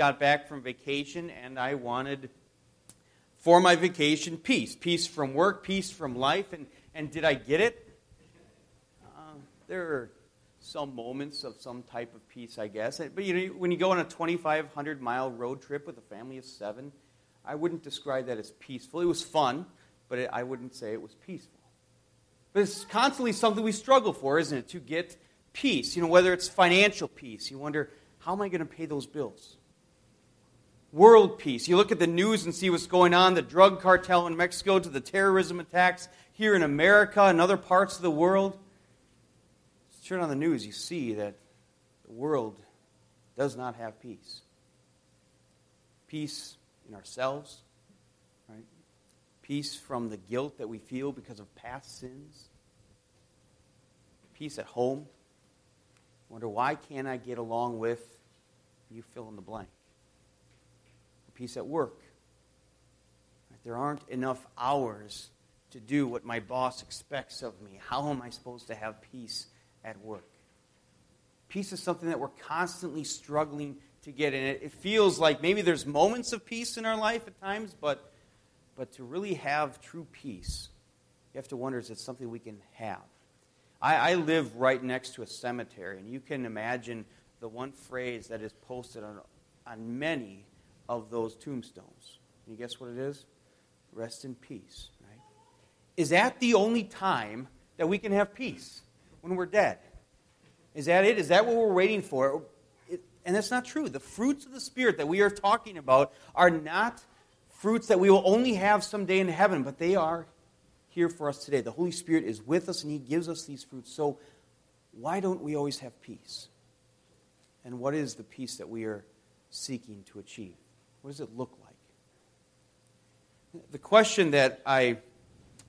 got back from vacation and I wanted for my vacation peace. Peace from work, peace from life. And, and did I get it? Uh, there are some moments of some type of peace, I guess. But you know, when you go on a 2,500 mile road trip with a family of seven, I wouldn't describe that as peaceful. It was fun, but it, I wouldn't say it was peaceful. But it's constantly something we struggle for, isn't it? To get peace. You know, whether it's financial peace, you wonder, how am I going to pay those bills? World peace. You look at the news and see what's going on the drug cartel in Mexico to the terrorism attacks here in America and other parts of the world. Just turn on the news, you see that the world does not have peace. Peace in ourselves, right? Peace from the guilt that we feel because of past sins. Peace at home. Wonder why can't I get along with you fill in the blank? Peace at work. There aren't enough hours to do what my boss expects of me. How am I supposed to have peace at work? Peace is something that we're constantly struggling to get in it. It feels like maybe there's moments of peace in our life at times, but, but to really have true peace, you have to wonder is it something we can have? I, I live right next to a cemetery, and you can imagine the one phrase that is posted on, on many of those tombstones. Can you guess what it is? Rest in peace, right? Is that the only time that we can have peace? When we're dead? Is that it? Is that what we're waiting for? And that's not true. The fruits of the Spirit that we are talking about are not fruits that we will only have someday in heaven, but they are here for us today. The Holy Spirit is with us and He gives us these fruits. So, why don't we always have peace? And what is the peace that we are seeking to achieve? What does it look like? The question that I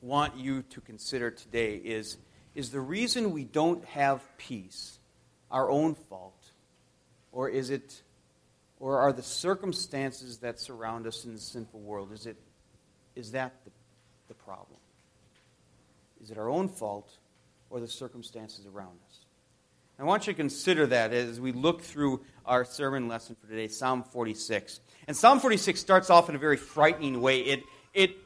want you to consider today is Is the reason we don't have peace our own fault? Or is it, or are the circumstances that surround us in the sinful world, is, it, is that the, the problem? Is it our own fault or the circumstances around us? I want you to consider that as we look through our sermon lesson for today, Psalm 46. And Psalm 46 starts off in a very frightening way. It, it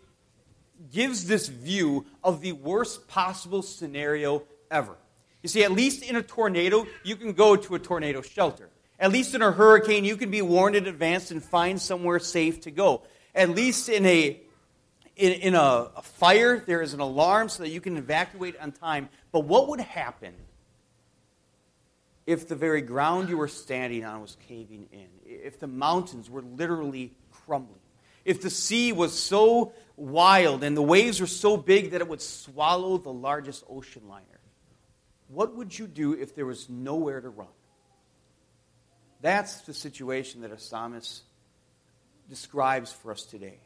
gives this view of the worst possible scenario ever. You see, at least in a tornado, you can go to a tornado shelter. At least in a hurricane, you can be warned in advance and find somewhere safe to go. At least in a in, in a, a fire, there is an alarm so that you can evacuate on time. But what would happen if the very ground you were standing on was caving in? If the mountains were literally crumbling? If the sea was so wild and the waves were so big that it would swallow the largest ocean liner? What would you do if there was nowhere to run? That's the situation that a psalmist describes for us today.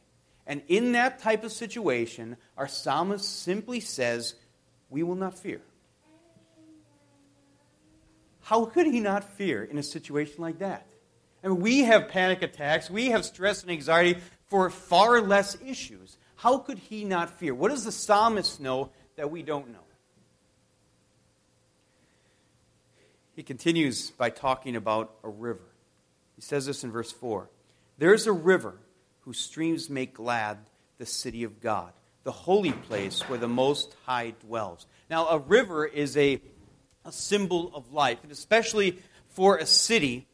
And in that type of situation, our psalmist simply says, We will not fear. How could he not fear in a situation like that? I mean, we have panic attacks, we have stress and anxiety for far less issues. How could he not fear? What does the psalmist know that we don't know? He continues by talking about a river. He says this in verse 4 There's a river whose streams make glad the city of God, the holy place where the Most High dwells. Now, a river is a, a symbol of life, and especially for a city,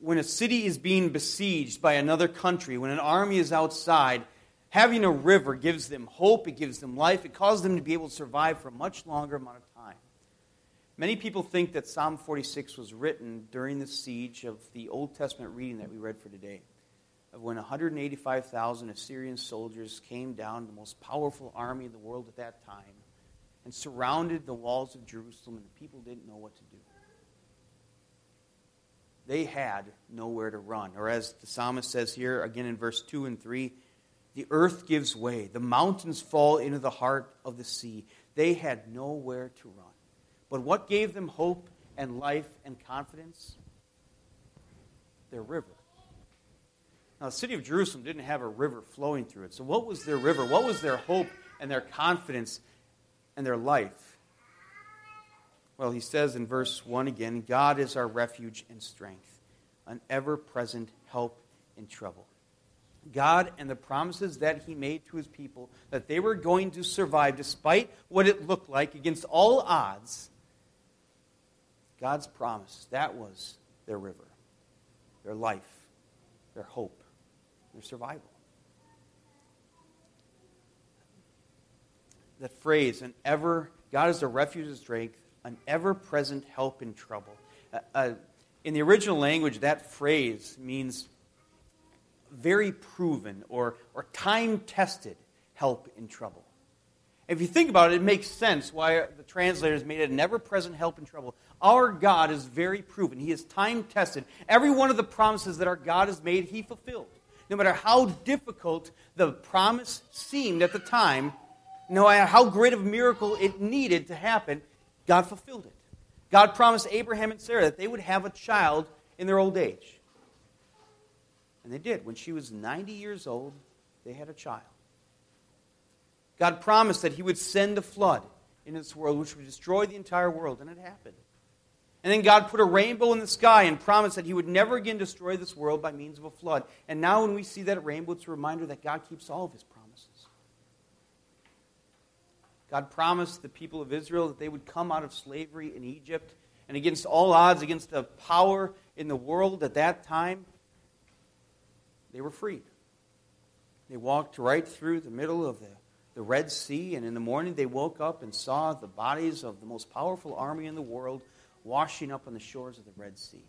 when a city is being besieged by another country, when an army is outside, having a river gives them hope, it gives them life, it causes them to be able to survive for a much longer amount of time. Many people think that Psalm 46 was written during the siege of the Old Testament reading that we read for today of when 185,000 Assyrian soldiers came down, the most powerful army in the world at that time, and surrounded the walls of Jerusalem, and the people didn't know what to do. They had nowhere to run. Or as the psalmist says here, again in verse 2 and 3, the earth gives way, the mountains fall into the heart of the sea. They had nowhere to run. But what gave them hope and life and confidence? Their river. Now, the city of Jerusalem didn't have a river flowing through it. So, what was their river? What was their hope and their confidence and their life? Well, he says in verse 1 again God is our refuge and strength, an ever present help in trouble. God and the promises that He made to His people that they were going to survive despite what it looked like against all odds. God's promise, that was their river, their life, their hope, their survival. That phrase, an ever, God is a refuge and strength, an ever present help in trouble. Uh, uh, in the original language, that phrase means very proven or, or time tested help in trouble. If you think about it, it makes sense why the translators made it an ever present help in trouble. Our God is very proven, He is time tested. Every one of the promises that our God has made, He fulfilled. No matter how difficult the promise seemed at the time, no matter how great of a miracle it needed to happen, God fulfilled it. God promised Abraham and Sarah that they would have a child in their old age. And they did. When she was 90 years old, they had a child. God promised that He would send a flood in this world which would destroy the entire world, and it happened. And then God put a rainbow in the sky and promised that He would never again destroy this world by means of a flood. And now, when we see that rainbow, it's a reminder that God keeps all of His promises. God promised the people of Israel that they would come out of slavery in Egypt, and against all odds, against the power in the world at that time, they were freed. They walked right through the middle of the, the Red Sea, and in the morning they woke up and saw the bodies of the most powerful army in the world washing up on the shores of the Red Sea.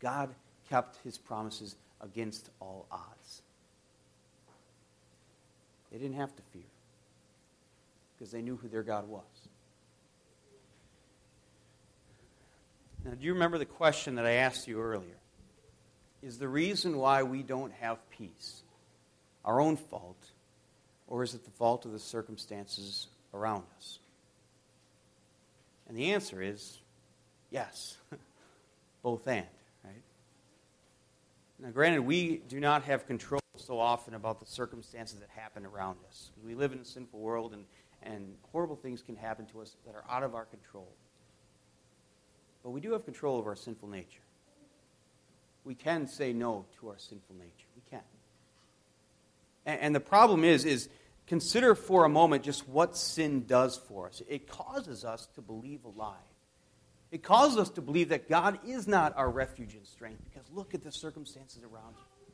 God kept his promises against all odds. They didn't have to fear because they knew who their God was. Now, do you remember the question that I asked you earlier? Is the reason why we don't have peace our own fault, or is it the fault of the circumstances around us? And the answer is yes, both and, right? Now, granted, we do not have control so often about the circumstances that happen around us. We live in a sinful world, and, and horrible things can happen to us that are out of our control. But we do have control over our sinful nature we can say no to our sinful nature. We can. And, and the problem is, is consider for a moment just what sin does for us. It causes us to believe a lie. It causes us to believe that God is not our refuge and strength because look at the circumstances around you.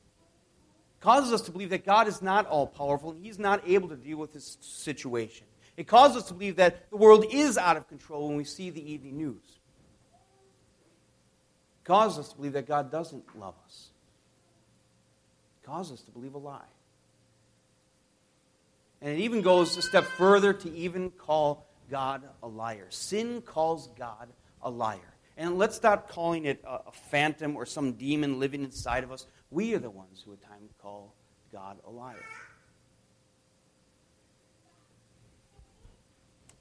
It causes us to believe that God is not all powerful and He's not able to deal with this situation. It causes us to believe that the world is out of control when we see the evening news It causes us to believe that God doesn't love us. It causes us to believe a lie. And it even goes a step further to even call God a liar. Sin calls God a liar. And let's stop calling it a, phantom or some demon living inside of us. We are the ones who at times call God a liar.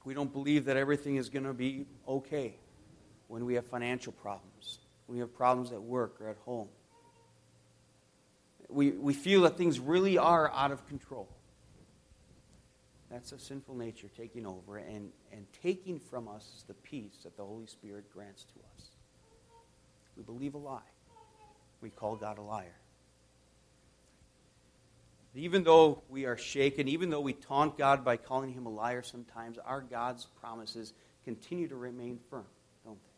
We don't believe that everything is going to be okay when we have financial problems when we have problems at work or at home. We, we feel that things really are out of control. That's a sinful nature taking over and, and taking from us the peace that the Holy Spirit grants to us. We believe a lie. We call God a liar. Even though we are shaken, even though we taunt God by calling him a liar sometimes, our God's promises continue to remain firm. Don't they?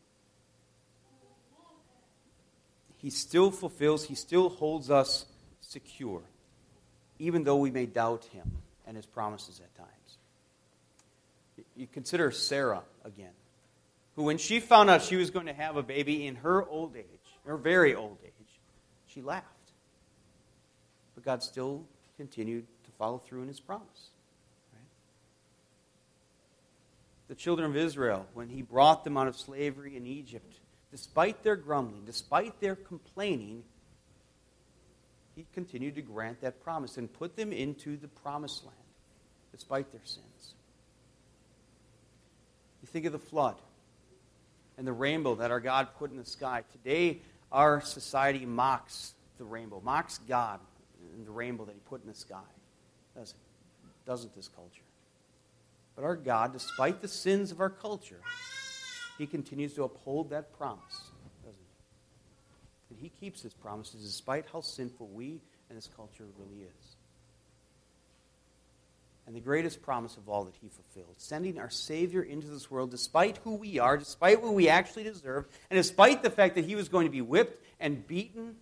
He still fulfills, He still holds us secure, even though we may doubt Him and His promises at times. You consider Sarah again, who, when she found out she was going to have a baby in her old age, her very old age, she laughed. But God still continued to follow through in His promise. The children of Israel, when He brought them out of slavery in Egypt, despite their grumbling, despite their complaining, he continued to grant that promise and put them into the promised land, despite their sins. You think of the flood and the rainbow that our God put in the sky. Today, our society mocks the rainbow, mocks God the rainbow that He put in the sky. Doesn't, doesn't this culture? But our God, despite the sins of our culture, he continues to uphold that promise, doesn't he? And he keeps his promises despite how sinful we and this culture really is. And the greatest promise of all that he fulfilled, sending our Savior into this world despite who we are, despite what we actually deserve, and despite the fact that he was going to be whipped and beaten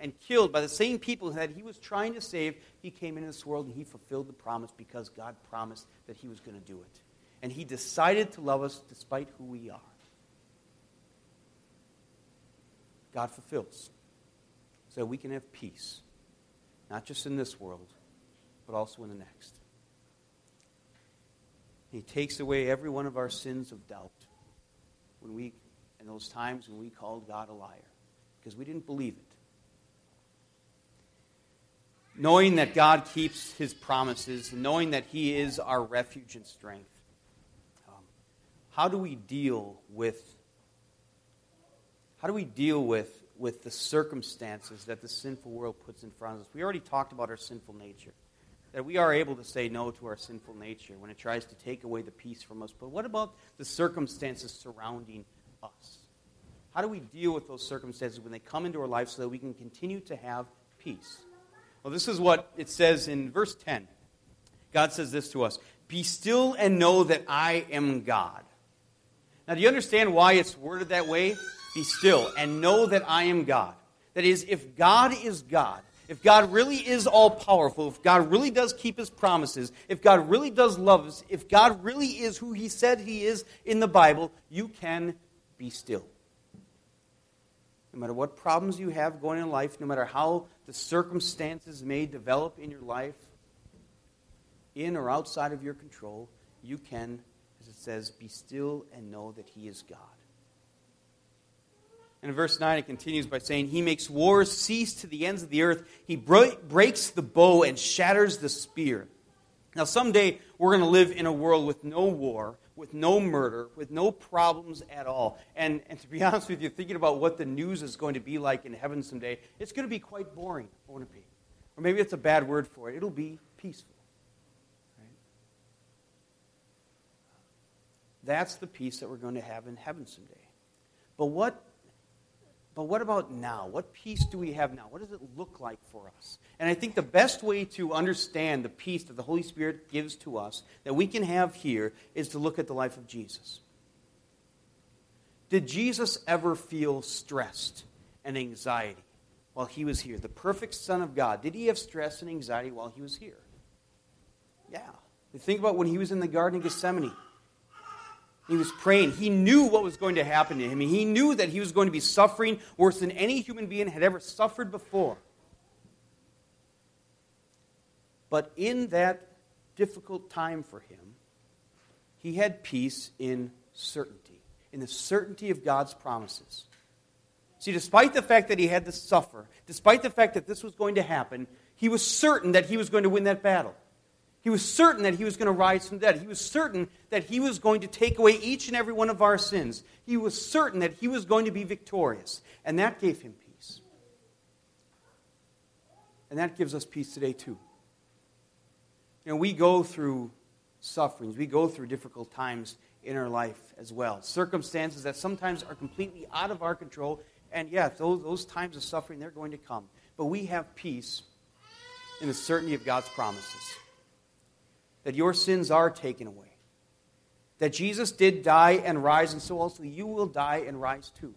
and killed by the same people that he was trying to save, he came into this world and he fulfilled the promise because God promised that he was going to do it. And he decided to love us despite who we are. God fulfills so we can have peace, not just in this world, but also in the next. He takes away every one of our sins of doubt when we, in those times when we called God a liar, because we didn't believe it knowing that God keeps his promises, knowing that he is our refuge and strength. Um, how do we deal with how do we deal with, with the circumstances that the sinful world puts in front of us? We already talked about our sinful nature. That we are able to say no to our sinful nature when it tries to take away the peace from us. But what about the circumstances surrounding us? How do we deal with those circumstances when they come into our life so that we can continue to have peace? Well, this is what it says in verse 10. God says this to us Be still and know that I am God. Now, do you understand why it's worded that way? Be still and know that I am God. That is, if God is God, if God really is all powerful, if God really does keep his promises, if God really does love us, if God really is who he said he is in the Bible, you can be still. No matter what problems you have going in life, no matter how the circumstances may develop in your life, in or outside of your control, you can, as it says, be still and know that He is God. And in verse 9, it continues by saying, He makes wars cease to the ends of the earth. He breaks the bow and shatters the spear. Now, someday we're going to live in a world with no war, with no murder, with no problems at all. And, and to be honest with you, thinking about what the news is going to be like in heaven someday, it's going to be quite boring, won't it be? Or maybe it's a bad word for it. It'll be peaceful. Right? That's the peace that we're going to have in heaven someday. But what but what about now? What peace do we have now? What does it look like for us? And I think the best way to understand the peace that the Holy Spirit gives to us, that we can have here, is to look at the life of Jesus. Did Jesus ever feel stressed and anxiety while he was here? The perfect Son of God. Did he have stress and anxiety while he was here? Yeah. Think about when he was in the Garden of Gethsemane. He was praying. He knew what was going to happen to him. He knew that he was going to be suffering worse than any human being had ever suffered before. But in that difficult time for him, he had peace in certainty, in the certainty of God's promises. See, despite the fact that he had to suffer, despite the fact that this was going to happen, he was certain that he was going to win that battle. He was certain that he was going to rise from the dead. He was certain that he was going to take away each and every one of our sins. He was certain that he was going to be victorious. And that gave him peace. And that gives us peace today, too. You know, we go through sufferings, we go through difficult times in our life as well. Circumstances that sometimes are completely out of our control. And yeah, those, those times of suffering, they're going to come. But we have peace in the certainty of God's promises that your sins are taken away. That Jesus did die and rise, and so also you will die and rise too.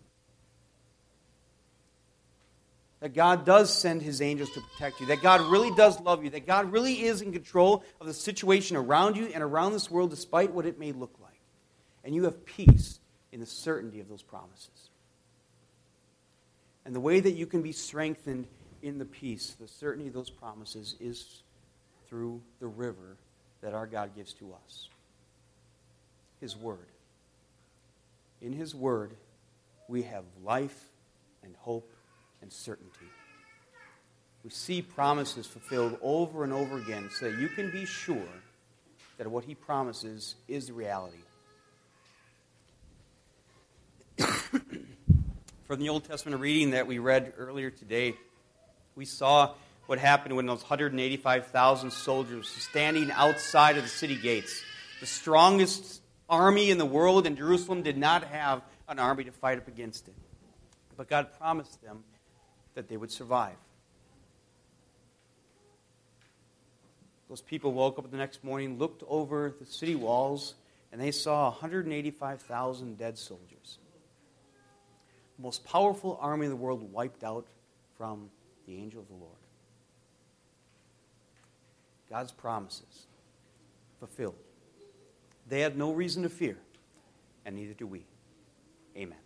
That God does send his angels to protect you. That God really does love you. That God really is in control of the situation around you and around this world, despite what it may look like. And you have peace in the certainty of those promises. And the way that you can be strengthened in the peace, the certainty of those promises, is through the river that our God gives to us His Word. In His Word, we have life and hope and certainty. We see promises fulfilled over and over again so that you can be sure that what He promises is reality. From the Old Testament reading that we read earlier today, we saw what happened when those 185,000 soldiers standing outside of the city gates. The strongest army in the world, in Jerusalem did not have an army to fight up against it. But God promised them that they would survive. Those people woke up the next morning, looked over the city walls, and they saw 185,000 dead soldiers. The most powerful army in the world wiped out from the angel of the Lord. God's promises fulfilled. They had no reason to fear, and neither do we. Amen.